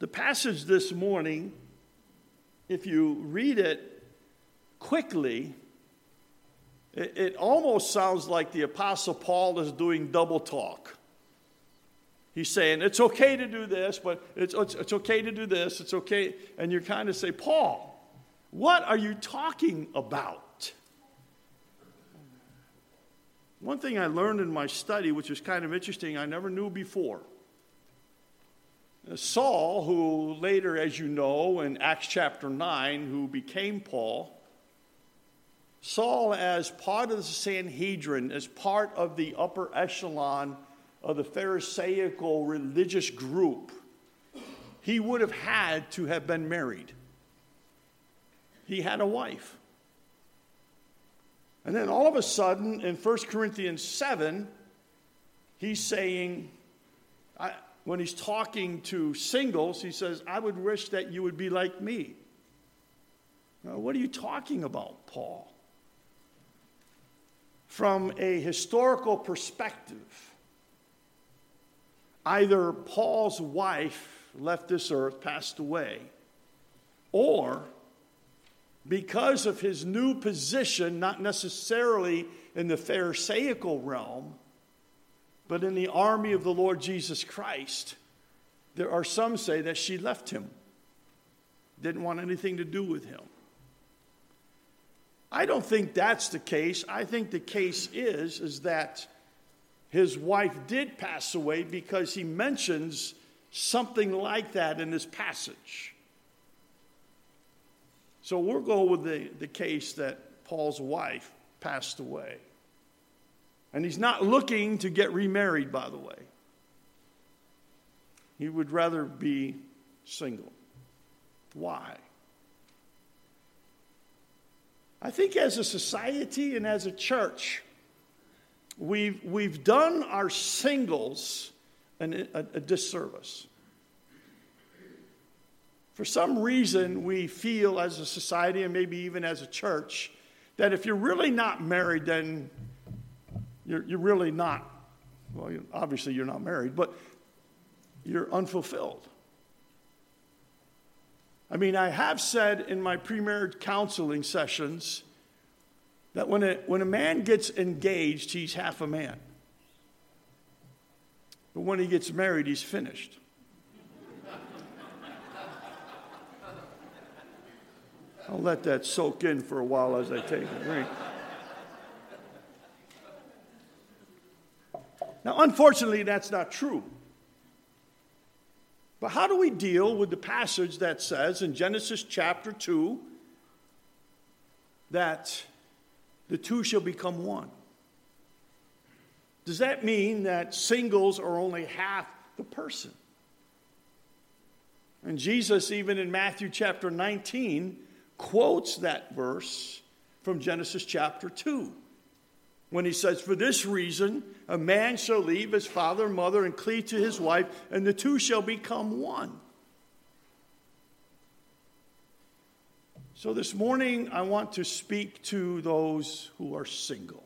The passage this morning, if you read it quickly, it, it almost sounds like the Apostle Paul is doing double talk. He's saying, it's okay to do this, but it's, it's, it's okay to do this, it's okay. And you're kind of say, Paul, what are you talking about? One thing I learned in my study, which was kind of interesting, I never knew before. Saul, who later, as you know, in Acts chapter 9, who became Paul, Saul, as part of the Sanhedrin, as part of the upper echelon of the Pharisaical religious group, he would have had to have been married. He had a wife. And then all of a sudden, in 1 Corinthians 7, he's saying, when he's talking to singles, he says, I would wish that you would be like me. Now, what are you talking about, Paul? From a historical perspective, either Paul's wife left this earth, passed away, or because of his new position, not necessarily in the Pharisaical realm, but in the army of the Lord Jesus Christ, there are some say that she left him, didn't want anything to do with him. I don't think that's the case. I think the case is is that his wife did pass away because he mentions something like that in this passage. So we'll go with the, the case that Paul's wife passed away. And he's not looking to get remarried, by the way. He would rather be single. Why? I think as a society and as a church, we've, we've done our singles an, a, a disservice. For some reason, we feel as a society and maybe even as a church that if you're really not married, then you're, you're really not, well, obviously you're not married, but you're unfulfilled. I mean, I have said in my pre-marriage counseling sessions that when a, when a man gets engaged, he's half a man. But when he gets married, he's finished. I'll let that soak in for a while as I take a drink. Now, unfortunately, that's not true. But how do we deal with the passage that says in Genesis chapter 2 that the two shall become one? Does that mean that singles are only half the person? And Jesus, even in Matthew chapter 19, quotes that verse from Genesis chapter 2 when he says, For this reason, a man shall leave his father and mother and cleave to his wife, and the two shall become one. So this morning, I want to speak to those who are single.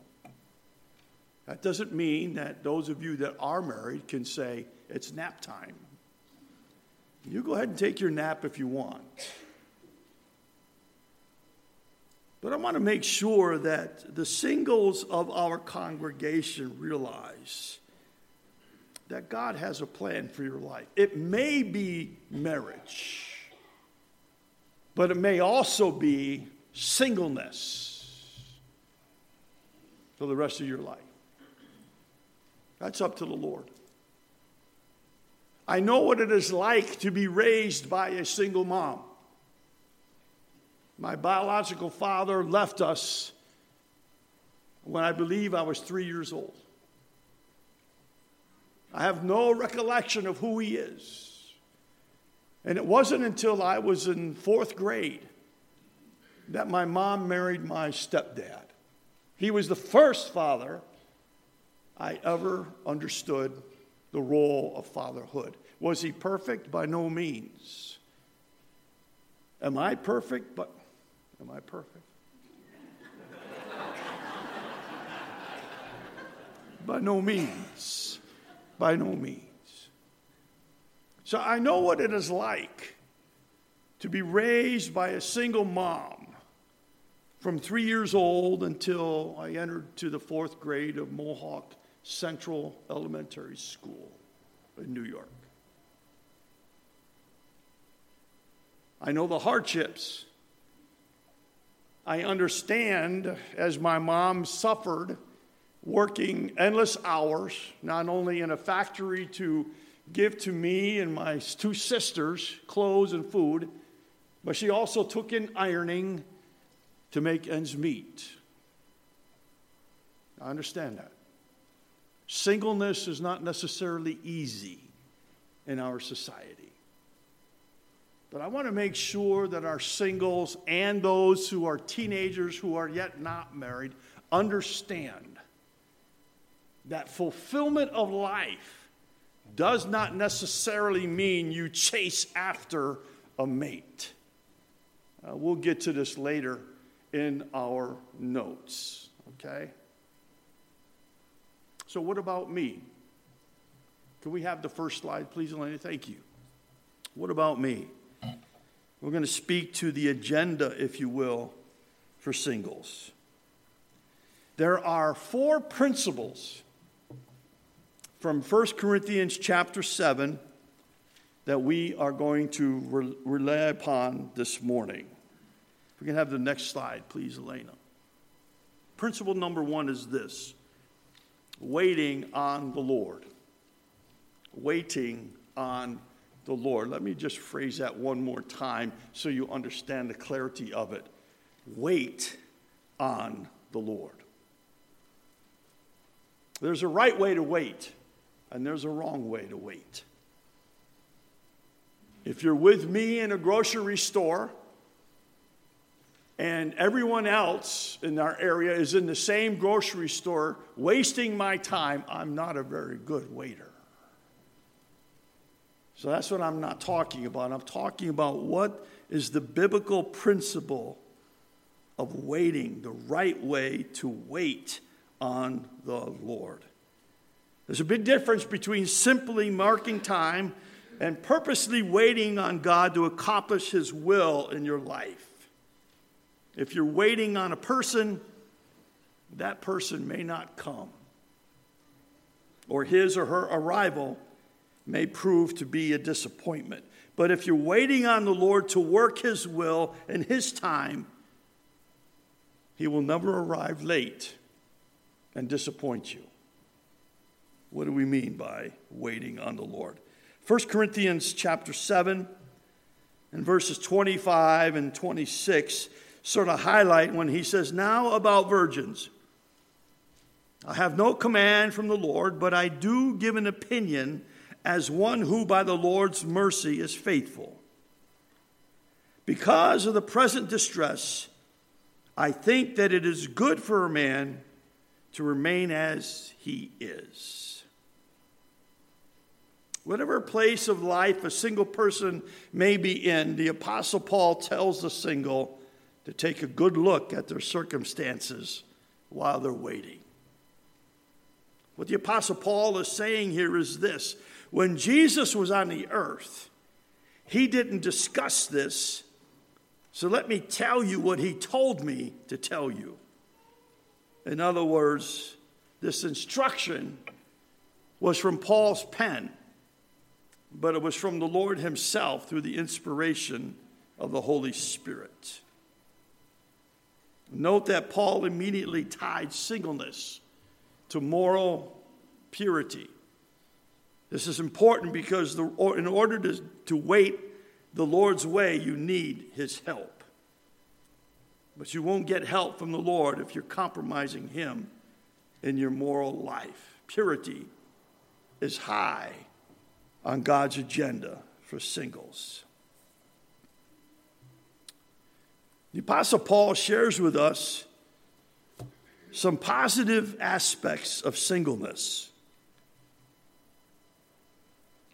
That doesn't mean that those of you that are married can say, It's nap time. You go ahead and take your nap if you want. But I want to make sure that the singles of our congregation realize that God has a plan for your life. It may be marriage, but it may also be singleness for the rest of your life. That's up to the Lord. I know what it is like to be raised by a single mom. My biological father left us when I believe I was three years old. I have no recollection of who he is. And it wasn't until I was in fourth grade that my mom married my stepdad. He was the first father I ever understood the role of fatherhood. Was he perfect? By no means. Am I perfect? But Am I perfect? By no means. By no means. So I know what it is like to be raised by a single mom from three years old until I entered to the fourth grade of Mohawk Central Elementary School in New York. I know the hardships. I understand as my mom suffered working endless hours, not only in a factory to give to me and my two sisters clothes and food, but she also took in ironing to make ends meet. I understand that. Singleness is not necessarily easy in our society. But I want to make sure that our singles and those who are teenagers who are yet not married understand that fulfillment of life does not necessarily mean you chase after a mate. Uh, we'll get to this later in our notes, okay? So, what about me? Can we have the first slide, please, Elena? Thank you. What about me? We're going to speak to the agenda, if you will, for singles. There are four principles from 1 Corinthians chapter 7 that we are going to re- rely upon this morning. If we can have the next slide, please, Elena. Principle number one is this waiting on the Lord. Waiting on the Lord. Let me just phrase that one more time so you understand the clarity of it. Wait on the Lord. There's a right way to wait, and there's a wrong way to wait. If you're with me in a grocery store, and everyone else in our area is in the same grocery store wasting my time, I'm not a very good waiter. So that's what I'm not talking about. I'm talking about what is the biblical principle of waiting, the right way to wait on the Lord. There's a big difference between simply marking time and purposely waiting on God to accomplish His will in your life. If you're waiting on a person, that person may not come, or his or her arrival may prove to be a disappointment. But if you're waiting on the Lord to work His will in His time, He will never arrive late and disappoint you. What do we mean by waiting on the Lord? 1 Corinthians chapter 7 and verses 25 and 26 sort of highlight when he says, Now about virgins. I have no command from the Lord, but I do give an opinion as one who by the Lord's mercy is faithful. Because of the present distress, I think that it is good for a man to remain as he is. Whatever place of life a single person may be in, the Apostle Paul tells the single to take a good look at their circumstances while they're waiting. What the Apostle Paul is saying here is this when Jesus was on the earth, he didn't discuss this. So let me tell you what he told me to tell you. In other words, this instruction was from Paul's pen, but it was from the Lord himself through the inspiration of the Holy Spirit. Note that Paul immediately tied singleness to moral purity. This is important because the, in order to, to wait the Lord's way, you need His help. But you won't get help from the Lord if you're compromising Him in your moral life. Purity is high on God's agenda for singles. The Apostle Paul shares with us some positive aspects of singleness.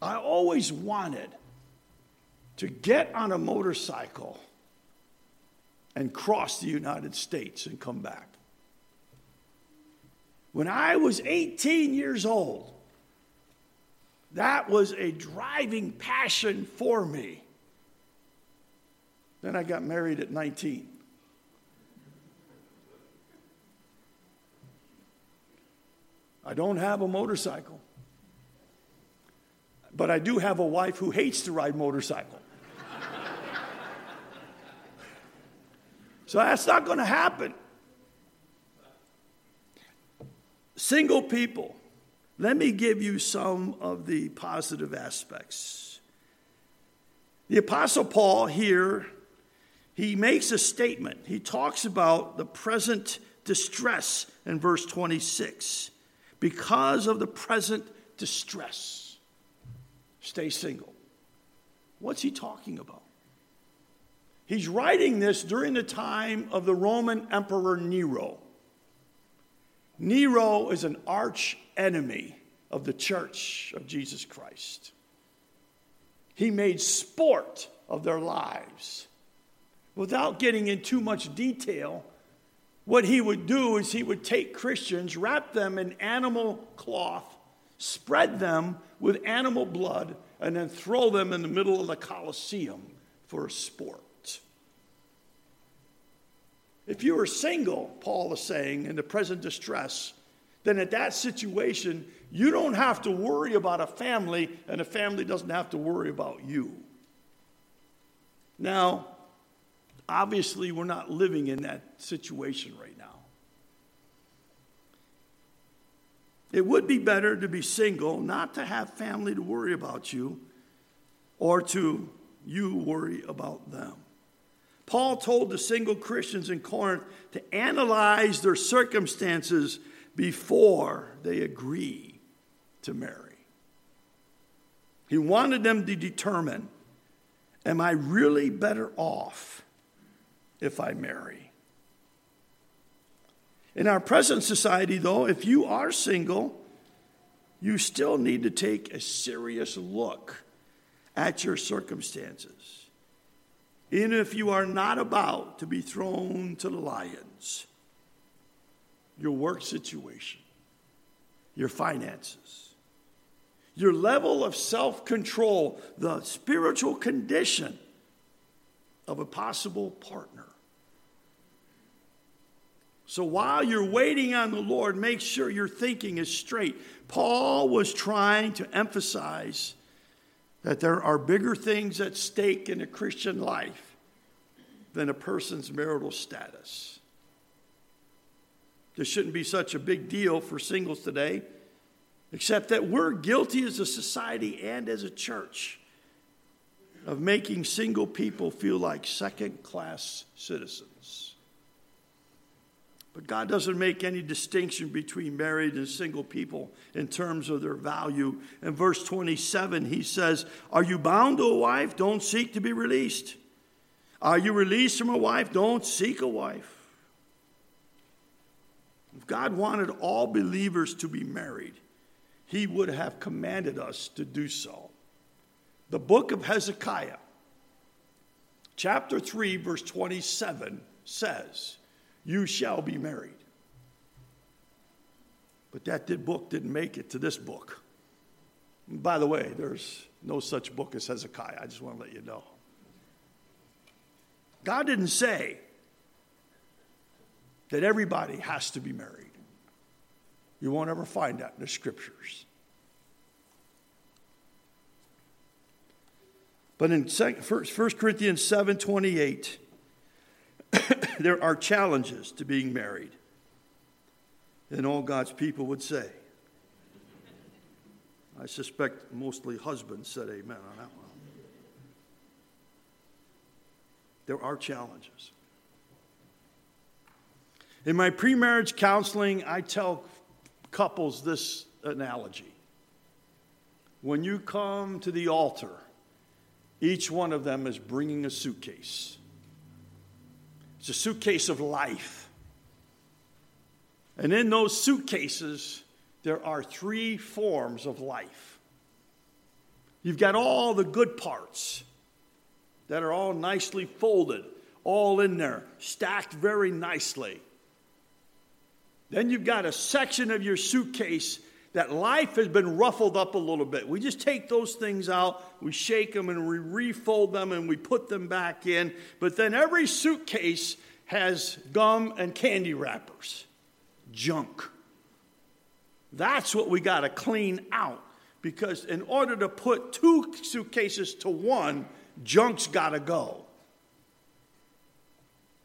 I always wanted to get on a motorcycle and cross the United States and come back. When I was 18 years old, That was a driving passion for me. Then I got married at 19. I don't have a motorcycle, but I do have a wife who hates to ride motorcycle. so that's not going to happen. Single people, let me give you some of the positive aspects. The Apostle Paul here, he makes a statement. He talks about the present distress in verse 26. Because of the present distress, stay single. What's he talking about? He's writing this during the time of the Roman Emperor Nero. Nero is an arch enemy of the church of Jesus Christ. He made sport of their lives. Without getting in too much detail, what he would do is he would take Christians, wrap them in animal cloth, spread them with animal blood, and then throw them in the middle of the Colosseum for a sport. If you were single, Paul is saying, in the present distress, then at that situation, you don't have to worry about a family, and a family doesn't have to worry about you. Now, obviously, we're not living in that situation right now. It would be better to be single, not to have family to worry about you, or to you worry about them. Paul told the single Christians in Corinth to analyze their circumstances before they agree to marry. He wanted them to determine Am I really better off if I marry? In our present society, though, if you are single, you still need to take a serious look at your circumstances even if you are not about to be thrown to the lions, your work situation, your finances, your level of self control, the spiritual condition of a possible partner. So while you're waiting on the Lord, make sure your thinking is straight. Paul was trying to emphasize that there are bigger things at stake in a Christian life than a person's marital status. This shouldn't be such a big deal for singles today, except that we're guilty as a society and as a church of making single people feel like second class citizens. But God doesn't make any distinction between married and single people in terms of their value. In verse 27, he says, Are you bound to a wife? Don't seek to be released. Are you released from a wife? Don't seek a wife. If God wanted all believers to be married, he would have commanded us to do so. The book of Hezekiah, chapter 3, verse 27 says, You shall be married. But that did, book didn't make it to this book. by the way, there's no such book as Hezekiah. I just want to let you know. God didn't say that everybody has to be married. You won't ever find that in the scriptures. But in 1 Corinthians 7 28, there are challenges to being married. And all God's people would say. I suspect mostly husbands said amen on that one. There are challenges. In my pre-marriage counseling, I tell couples this analogy. When you come to the altar, each one of them is bringing a suitcase. It's a suitcase of life. And in those suitcases, there are three forms of life. You've got all the good parts that are all nicely folded, all in there, stacked very nicely. Then you've got a section of your suitcase that life has been ruffled up a little bit. We just take those things out, we shake them, and we refold them, and we put them back in. But then every suitcase has gum and candy wrappers, junk. That's what we got to clean out because in order to put two suitcases to one, junk's got to go.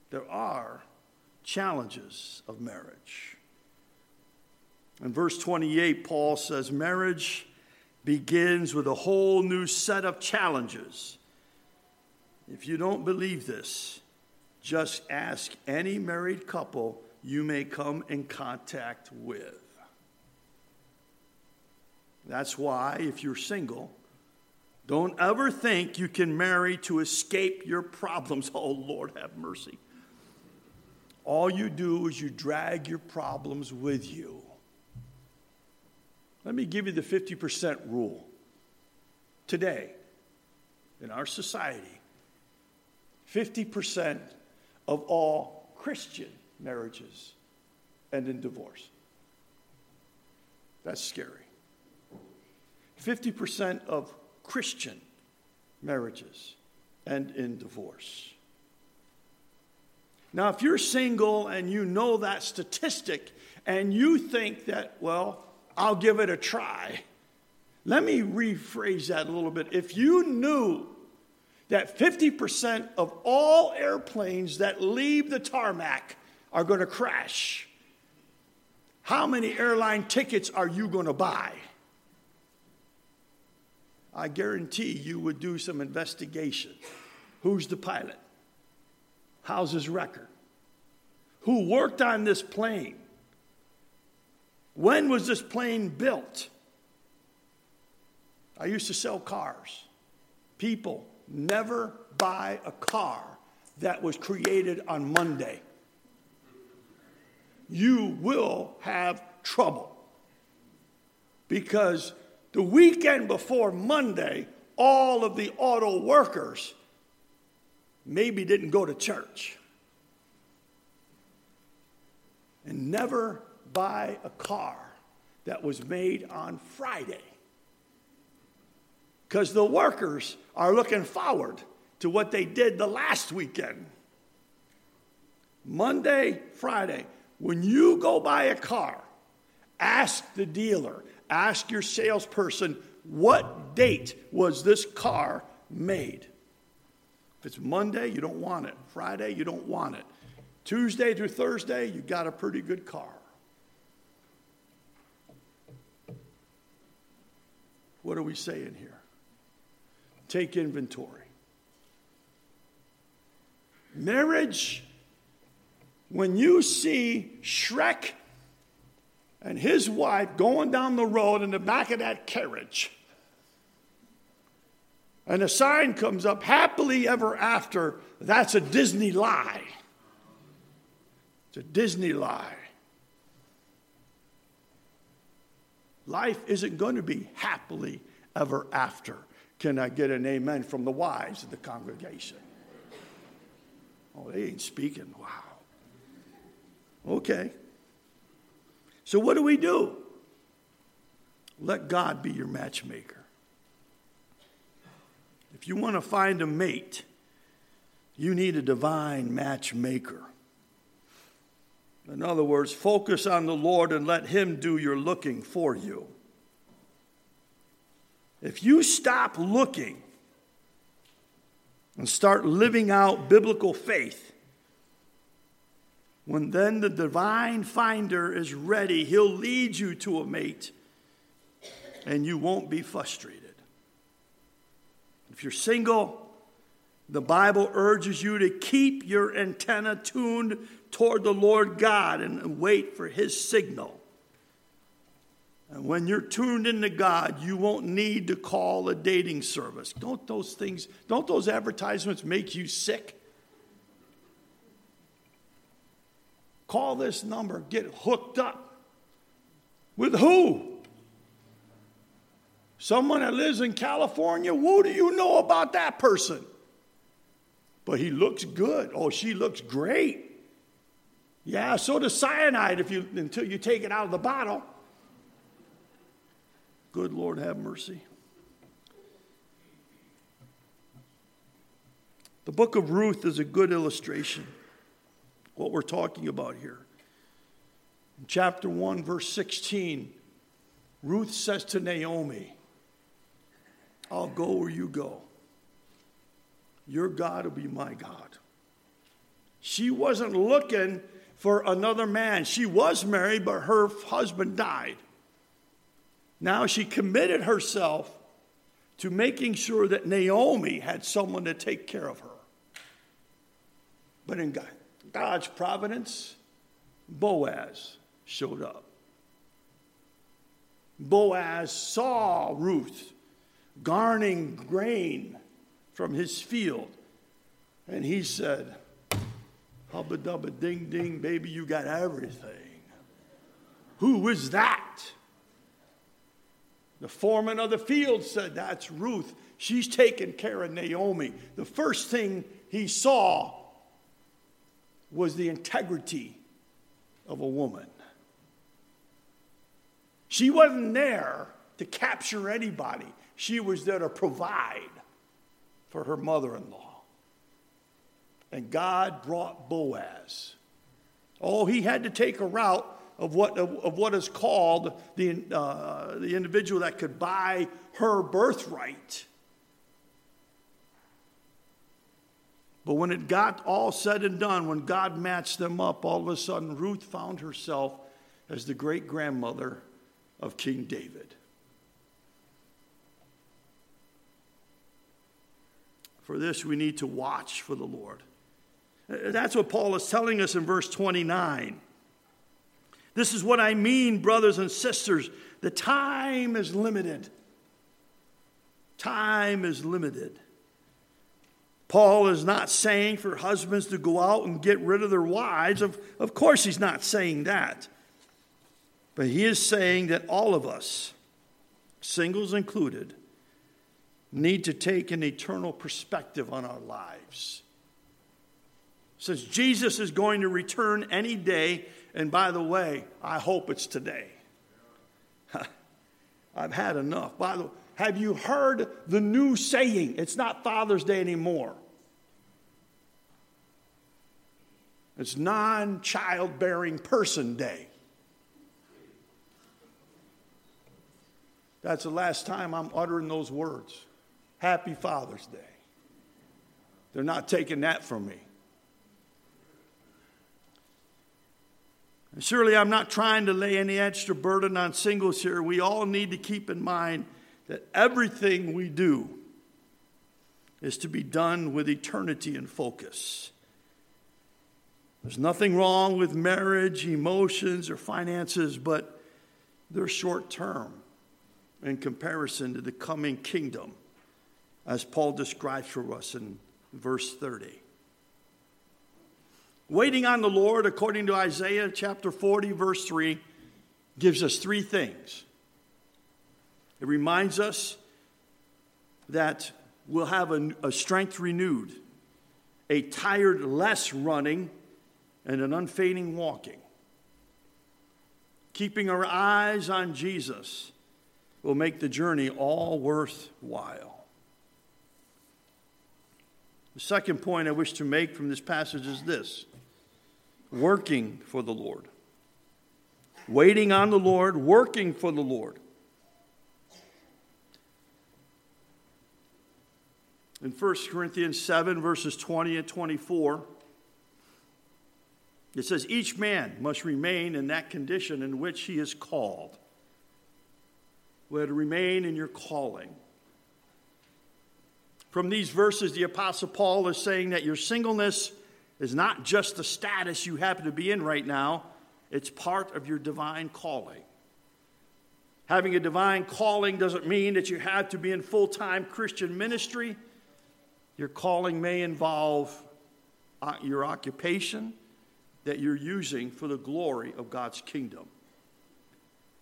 There are challenges of marriage. In verse 28, Paul says, Marriage begins with a whole new set of challenges. If you don't believe this, just ask any married couple you may come in contact with. That's why, if you're single, don't ever think you can marry to escape your problems. Oh, Lord, have mercy. All you do is you drag your problems with you. Let me give you the 50% rule. Today, in our society, 50% of all Christian marriages end in divorce. That's scary. 50% of Christian marriages end in divorce. Now, if you're single and you know that statistic and you think that, well, I'll give it a try, let me rephrase that a little bit. If you knew that 50% of all airplanes that leave the tarmac are going to crash, how many airline tickets are you going to buy? I guarantee you would do some investigation. Who's the pilot? How's his record? Who worked on this plane? When was this plane built? I used to sell cars. People never buy a car that was created on Monday. You will have trouble because the weekend before Monday, all of the auto workers maybe didn't go to church. And never buy a car that was made on Friday. Because the workers are looking forward to what they did the last weekend. Monday, Friday, when you go buy a car, ask the dealer, Ask your salesperson, what date was this car made? If it's Monday, you don't want it. Friday, you don't want it. Tuesday through Thursday, you got a pretty good car. What are we saying here? Take inventory. Marriage, when you see Shrek and his wife going down the road in the back of that carriage. And a sign comes up, happily ever after. That's a Disney lie. It's a Disney lie. Life isn't going to be happily ever after. Can I get an amen from the wise of the congregation? Oh, they ain't speaking. Wow. Okay. So, what do we do? Let God be your matchmaker. If you want to find a mate, you need a divine matchmaker. In other words, focus on the Lord and let Him do your looking for you. If you stop looking and start living out biblical faith, when then the divine finder is ready, he'll lead you to a mate and you won't be frustrated. If you're single, the Bible urges you to keep your antenna tuned toward the Lord God and wait for his signal. And when you're tuned into God, you won't need to call a dating service. Don't those things, don't those advertisements make you sick? Call this number, get hooked up. With who? Someone that lives in California? What do you know about that person? But he looks good. Oh, she looks great. Yeah, so does cyanide if you until you take it out of the bottle. Good Lord, have mercy. The book of Ruth is a good illustration of what we're talking about here. In chapter 1, verse 16, Ruth says to Naomi, I'll go where you go. Your God will be my God. She wasn't looking for another man. She was married, but her husband died. Now she committed herself to making sure that Naomi had someone to take care of her. But in God's providence, Boaz showed up. Boaz saw Ruth garnering grain from his field, and he said, Hubba dubba ding ding, baby, you got everything. Who is that? The foreman of the field said, That's Ruth. She's taking care of Naomi. The first thing he saw was the integrity of a woman. She wasn't there to capture anybody, she was there to provide for her mother in law. And God brought Boaz. Oh, he had to take a route of what, of, of what is called the, uh, the individual that could buy her birthright. But when it got all said and done, when God matched them up, all of a sudden Ruth found herself as the great grandmother of King David. For this, we need to watch for the Lord. That's what Paul is telling us in verse 29. This is what I mean, brothers and sisters. The time is limited. Time is limited. Paul is not saying for husbands to go out and get rid of their wives. Of, of course, he's not saying that. But he is saying that all of us, singles included, need to take an eternal perspective on our lives. Since Jesus is going to return any day, and by the way, I hope it's today. I've had enough. By the way, have you heard the new saying? It's not Father's Day anymore. It's non childbearing person day. That's the last time I'm uttering those words. Happy Father's Day. They're not taking that from me. And surely I'm not trying to lay any extra burden on singles here. We all need to keep in mind that everything we do is to be done with eternity in focus. There's nothing wrong with marriage, emotions, or finances, but they're short term in comparison to the coming kingdom, as Paul describes for us in verse 30. Waiting on the Lord, according to Isaiah chapter 40, verse 3, gives us three things. It reminds us that we'll have a, a strength renewed, a tired less running, and an unfading walking. Keeping our eyes on Jesus will make the journey all worthwhile. The second point I wish to make from this passage is this working for the Lord. Waiting on the Lord, working for the Lord. In 1 Corinthians 7, verses 20 and 24, it says, Each man must remain in that condition in which he is called. We are to remain in your calling. From these verses, the Apostle Paul is saying that your singleness is not just the status you happen to be in right now, it's part of your divine calling. Having a divine calling doesn't mean that you have to be in full time Christian ministry. Your calling may involve uh, your occupation that you're using for the glory of God's kingdom.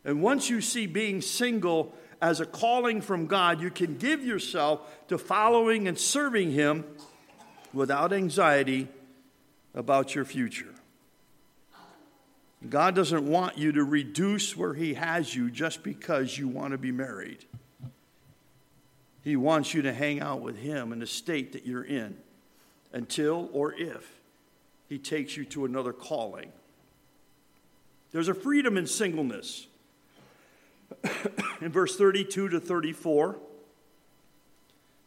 And once you see being single as a calling from God, you can give yourself to following and serving Him without anxiety about your future. God doesn't want you to reduce where He has you just because you want to be married. He wants you to hang out with Him in the state that you're in until or if He takes you to another calling. There's a freedom in singleness. in verse 32 to 34,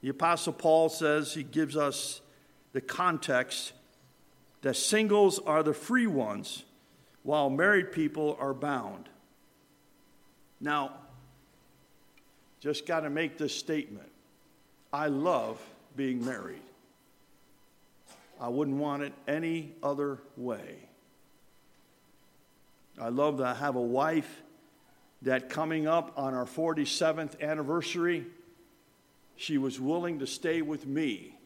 the Apostle Paul says he gives us the context that singles are the free ones while married people are bound. Now, just got to make this statement. I love being married. I wouldn't want it any other way. I love to have a wife that coming up on our 47th anniversary, she was willing to stay with me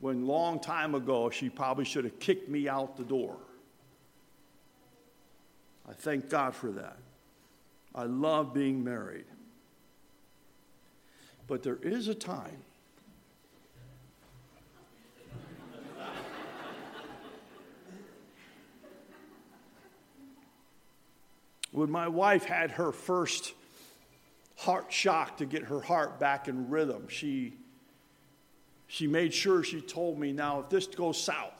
when long time ago she probably should have kicked me out the door. I thank God for that. I love being married. But there is a time when my wife had her first heart shock to get her heart back in rhythm, she, she made sure she told me, now, if this goes south,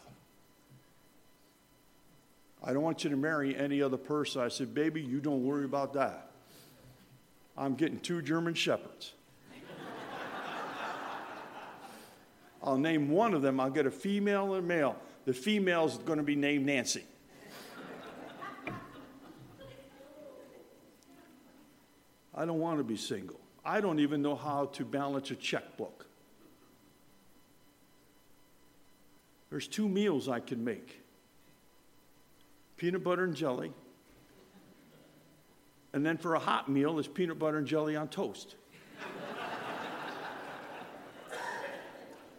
I don't want you to marry any other person. I said, baby, you don't worry about that. I'm getting two German shepherds. I'll name one of them. I'll get a female and a male. The female is going to be named Nancy. I don't want to be single. I don't even know how to balance a checkbook. There's two meals I can make peanut butter and jelly. And then for a hot meal, is peanut butter and jelly on toast.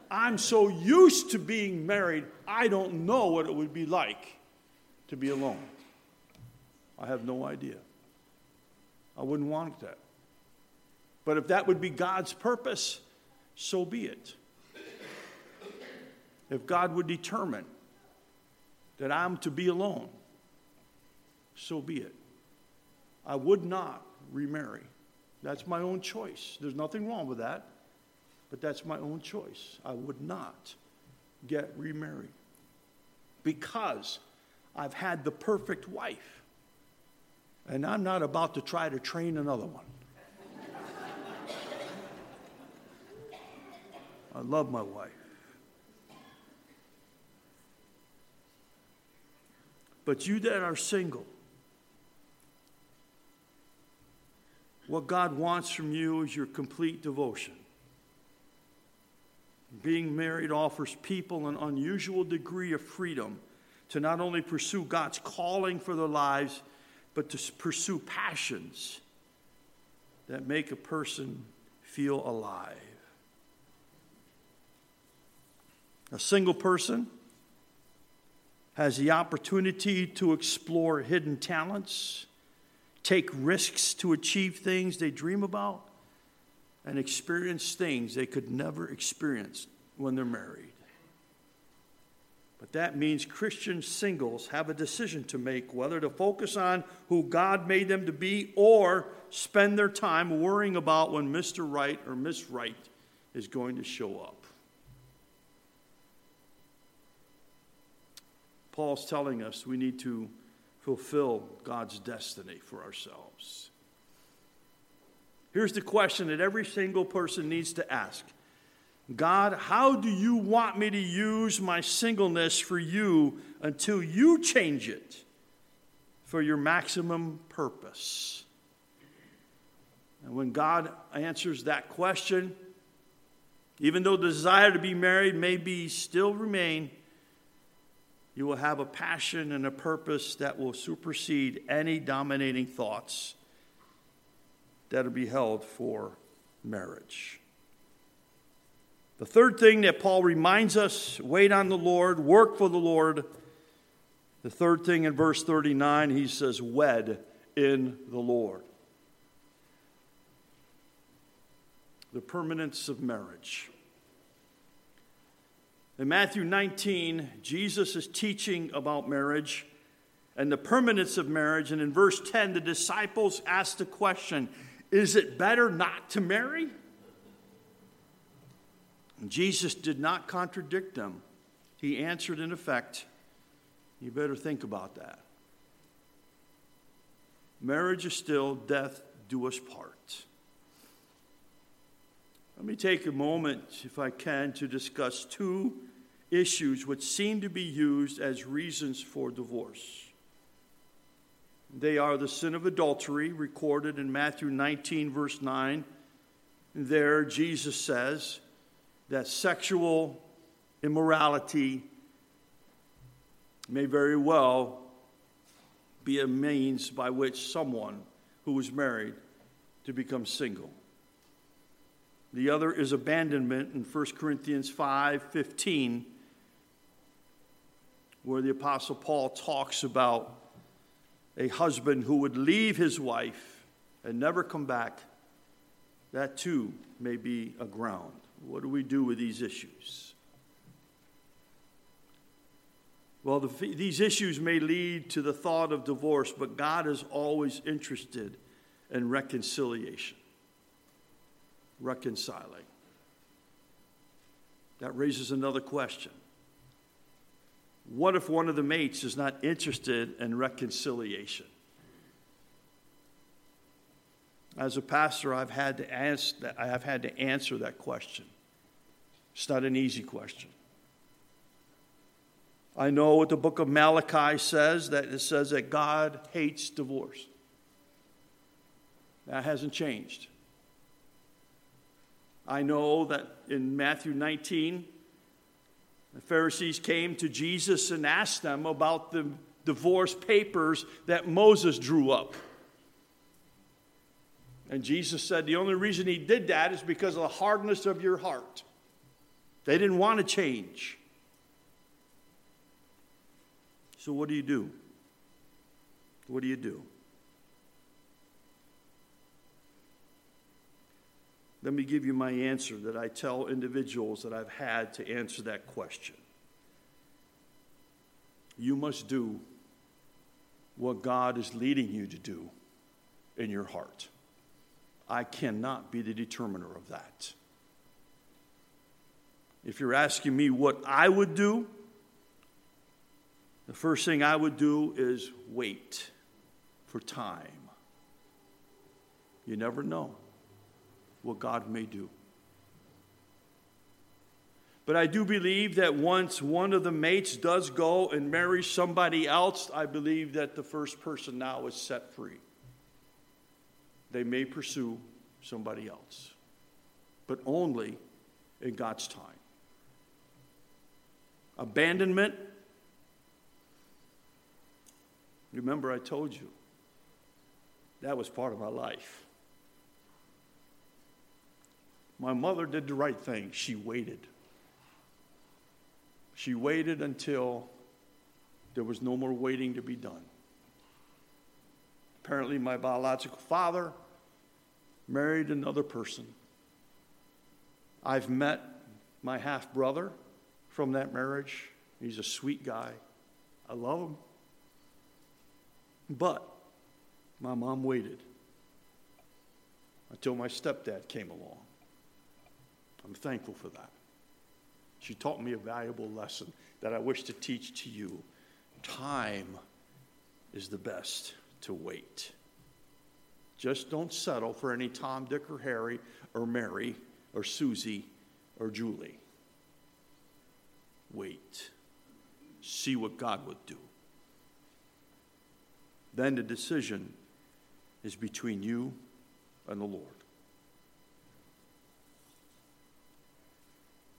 I'm so used to being married, I don't know what it would be like to be alone. I have no idea. I wouldn't want that. But if that would be God's purpose, so be it. If God would determine that I'm to be alone, so be it. I would not remarry. That's my own choice. There's nothing wrong with that, but that's my own choice. I would not get remarried because I've had the perfect wife. And I'm not about to try to train another one. I love my wife. But you that are single, what God wants from you is your complete devotion. Being married offers people an unusual degree of freedom to not only pursue God's calling for their lives, but to pursue passions that make a person feel alive. A single person has the opportunity to explore hidden talents, take risks to achieve things they dream about, and experience things they could never experience when they're married. But that means Christian singles have a decision to make whether to focus on who God made them to be or spend their time worrying about when Mr. Right or Miss Right is going to show up. Paul's telling us we need to fulfill God's destiny for ourselves. Here's the question that every single person needs to ask God, how do you want me to use my singleness for you until you change it for your maximum purpose? And when God answers that question, even though the desire to be married may be still remain, you will have a passion and a purpose that will supersede any dominating thoughts that are beheld for marriage. The third thing that Paul reminds us wait on the Lord, work for the Lord. The third thing in verse 39, he says, wed in the Lord. The permanence of marriage. In Matthew 19, Jesus is teaching about marriage, and the permanence of marriage. And in verse 10, the disciples ask the question Is it better not to marry? Jesus did not contradict them. He answered, in effect, You better think about that. Marriage is still, death do us part. Let me take a moment, if I can, to discuss two issues which seem to be used as reasons for divorce. They are the sin of adultery, recorded in Matthew 19, verse 9. There, Jesus says that sexual immorality may very well be a means by which someone who was married to become single. The other is abandonment in 1 Corinthians 5:15 where the Apostle Paul talks about a husband who would leave his wife and never come back. That too may be a ground. What do we do with these issues? Well, the, these issues may lead to the thought of divorce, but God is always interested in reconciliation, reconciling. That raises another question. What if one of the mates is not interested in reconciliation? As a pastor, I've had to ask that, I have had to answer that question. It's not an easy question. I know what the book of Malachi says that it says that God hates divorce. That hasn't changed. I know that in Matthew 19, the Pharisees came to Jesus and asked them about the divorce papers that Moses drew up. And Jesus said the only reason he did that is because of the hardness of your heart. They didn't want to change. So, what do you do? What do you do? Let me give you my answer that I tell individuals that I've had to answer that question. You must do what God is leading you to do in your heart. I cannot be the determiner of that. If you're asking me what I would do, the first thing I would do is wait for time. You never know what God may do. But I do believe that once one of the mates does go and marry somebody else, I believe that the first person now is set free. They may pursue somebody else, but only in God's time. Abandonment Remember, I told you that was part of my life. My mother did the right thing. She waited. She waited until there was no more waiting to be done. Apparently, my biological father married another person. I've met my half brother from that marriage. He's a sweet guy. I love him. But my mom waited until my stepdad came along. I'm thankful for that. She taught me a valuable lesson that I wish to teach to you. Time is the best to wait. Just don't settle for any Tom, Dick, or Harry, or Mary, or Susie, or Julie. Wait. See what God would do then the decision is between you and the Lord.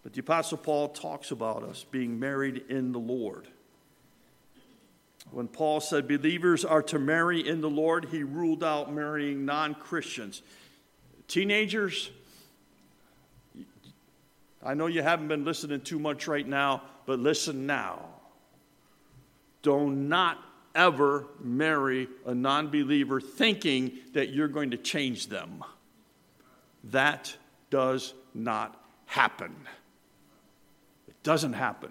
But the Apostle Paul talks about us being married in the Lord. When Paul said believers are to marry in the Lord, he ruled out marrying non Christians. Teenagers, I know you haven't been listening too much right now, but listen now. Do not ever marry a non believer thinking that you're going to change them. That does not happen. It doesn't happen.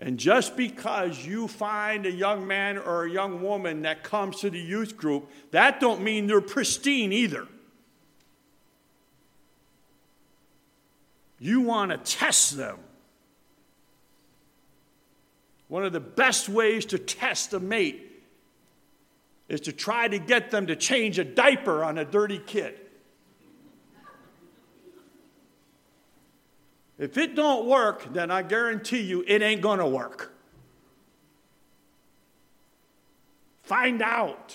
And just because you find a young man or a young woman that comes to the youth group, that don't mean they're pristine either. You want to test them. One of the best ways to test a mate is to try to get them to change a diaper on a dirty kid. If it don't work, then I guarantee you it ain't going to work. Find out.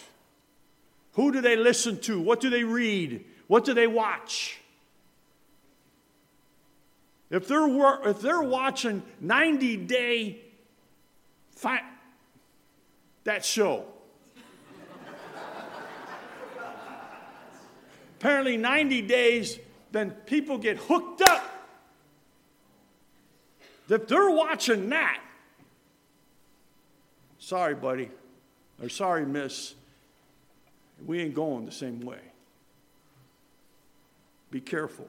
Who do they listen to? What do they read? What do they watch? If they're, if they're watching 90 Day fi- that show, apparently 90 days, then people get hooked up if they're watching that, sorry, buddy, or sorry, miss, we ain't going the same way. Be careful.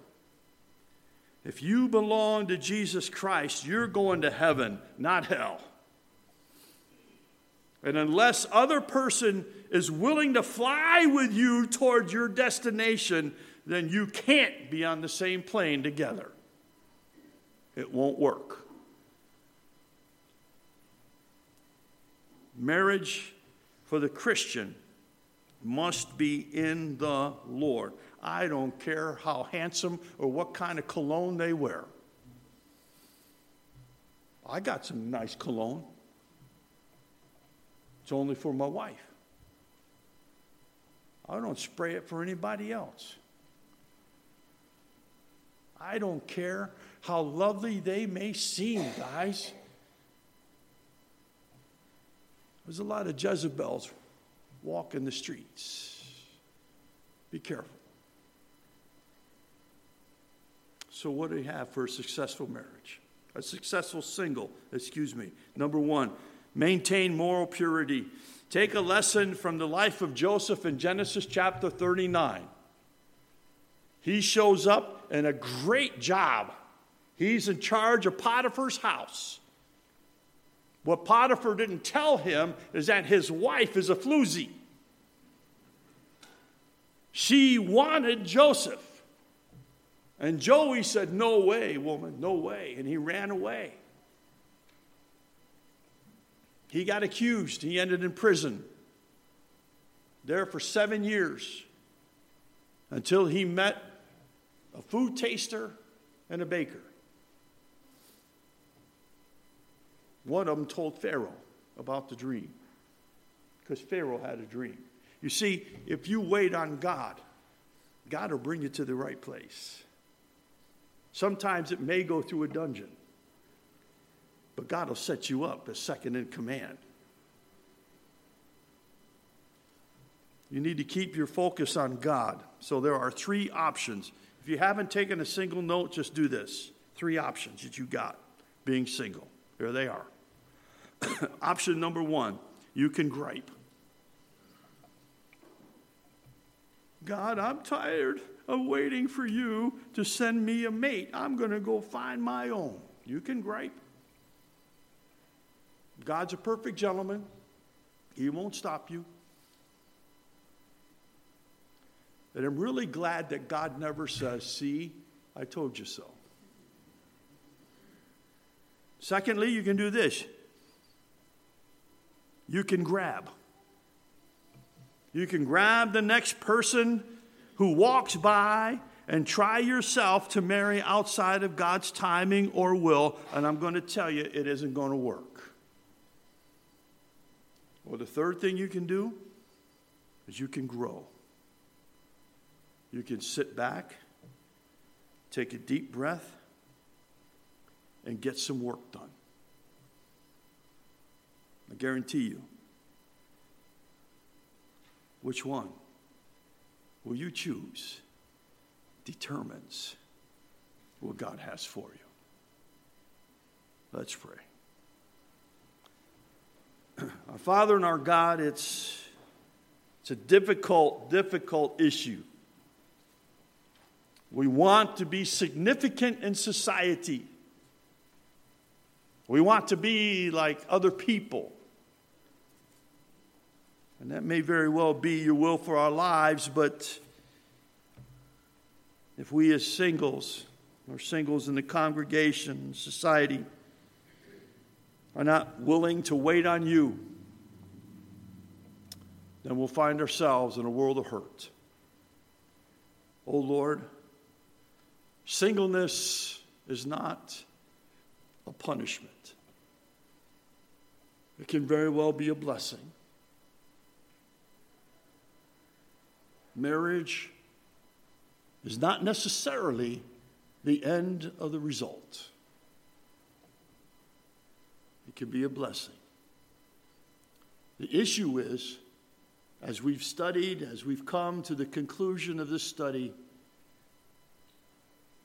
If you belong to Jesus Christ, you're going to heaven, not hell. And unless other person is willing to fly with you towards your destination, then you can't be on the same plane together. It won't work. Marriage for the Christian must be in the Lord. I don't care how handsome or what kind of cologne they wear. I got some nice cologne. It's only for my wife. I don't spray it for anybody else. I don't care how lovely they may seem, guys. There's a lot of Jezebels walking the streets. Be careful. So, what do you have for a successful marriage? A successful single, excuse me. Number one, maintain moral purity. Take a lesson from the life of Joseph in Genesis chapter 39. He shows up in a great job. He's in charge of Potiphar's house. What Potiphar didn't tell him is that his wife is a floozy. She wanted Joseph. And Joey said, No way, woman, no way. And he ran away. He got accused. He ended in prison. There for seven years until he met a food taster and a baker. One of them told Pharaoh about the dream because Pharaoh had a dream. You see, if you wait on God, God will bring you to the right place. Sometimes it may go through a dungeon, but God will set you up as second in command. You need to keep your focus on God. So there are three options. If you haven't taken a single note, just do this. Three options that you got being single. There they are. Option number one you can gripe. God, I'm tired of waiting for you to send me a mate. I'm going to go find my own. You can gripe. God's a perfect gentleman, He won't stop you. And I'm really glad that God never says, See, I told you so. Secondly, you can do this you can grab. You can grab the next person who walks by and try yourself to marry outside of God's timing or will, and I'm going to tell you it isn't going to work. Well, the third thing you can do is you can grow. You can sit back, take a deep breath, and get some work done. I guarantee you. Which one will you choose determines what God has for you. Let's pray. Our Father and our God, it's, it's a difficult, difficult issue. We want to be significant in society. We want to be like other people. And that may very well be your will for our lives, but if we as singles, or singles in the congregation, society, are not willing to wait on you, then we'll find ourselves in a world of hurt. Oh Lord, singleness is not a punishment. It can very well be a blessing. Marriage is not necessarily the end of the result. It can be a blessing. The issue is, as we've studied, as we've come to the conclusion of this study,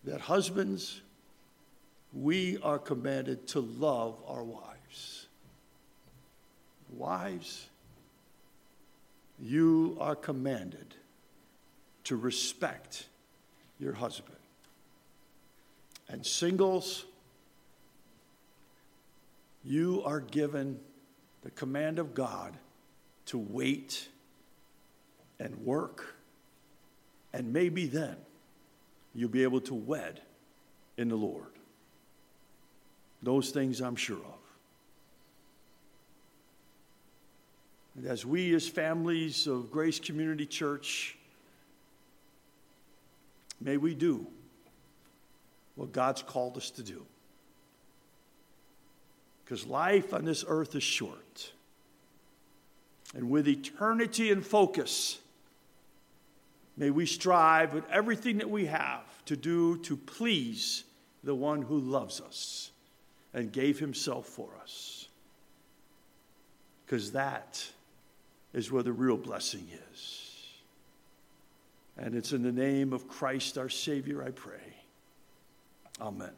that husbands, we are commanded to love our wives. Wives, you are commanded to respect your husband. And singles, you are given the command of God to wait and work, and maybe then you'll be able to wed in the Lord. Those things I'm sure of. And as we, as families of Grace Community Church, may we do what God's called us to do. Because life on this earth is short. And with eternity in focus, may we strive with everything that we have to do to please the one who loves us and gave himself for us. Because that is where the real blessing is. And it's in the name of Christ our Savior I pray. Amen.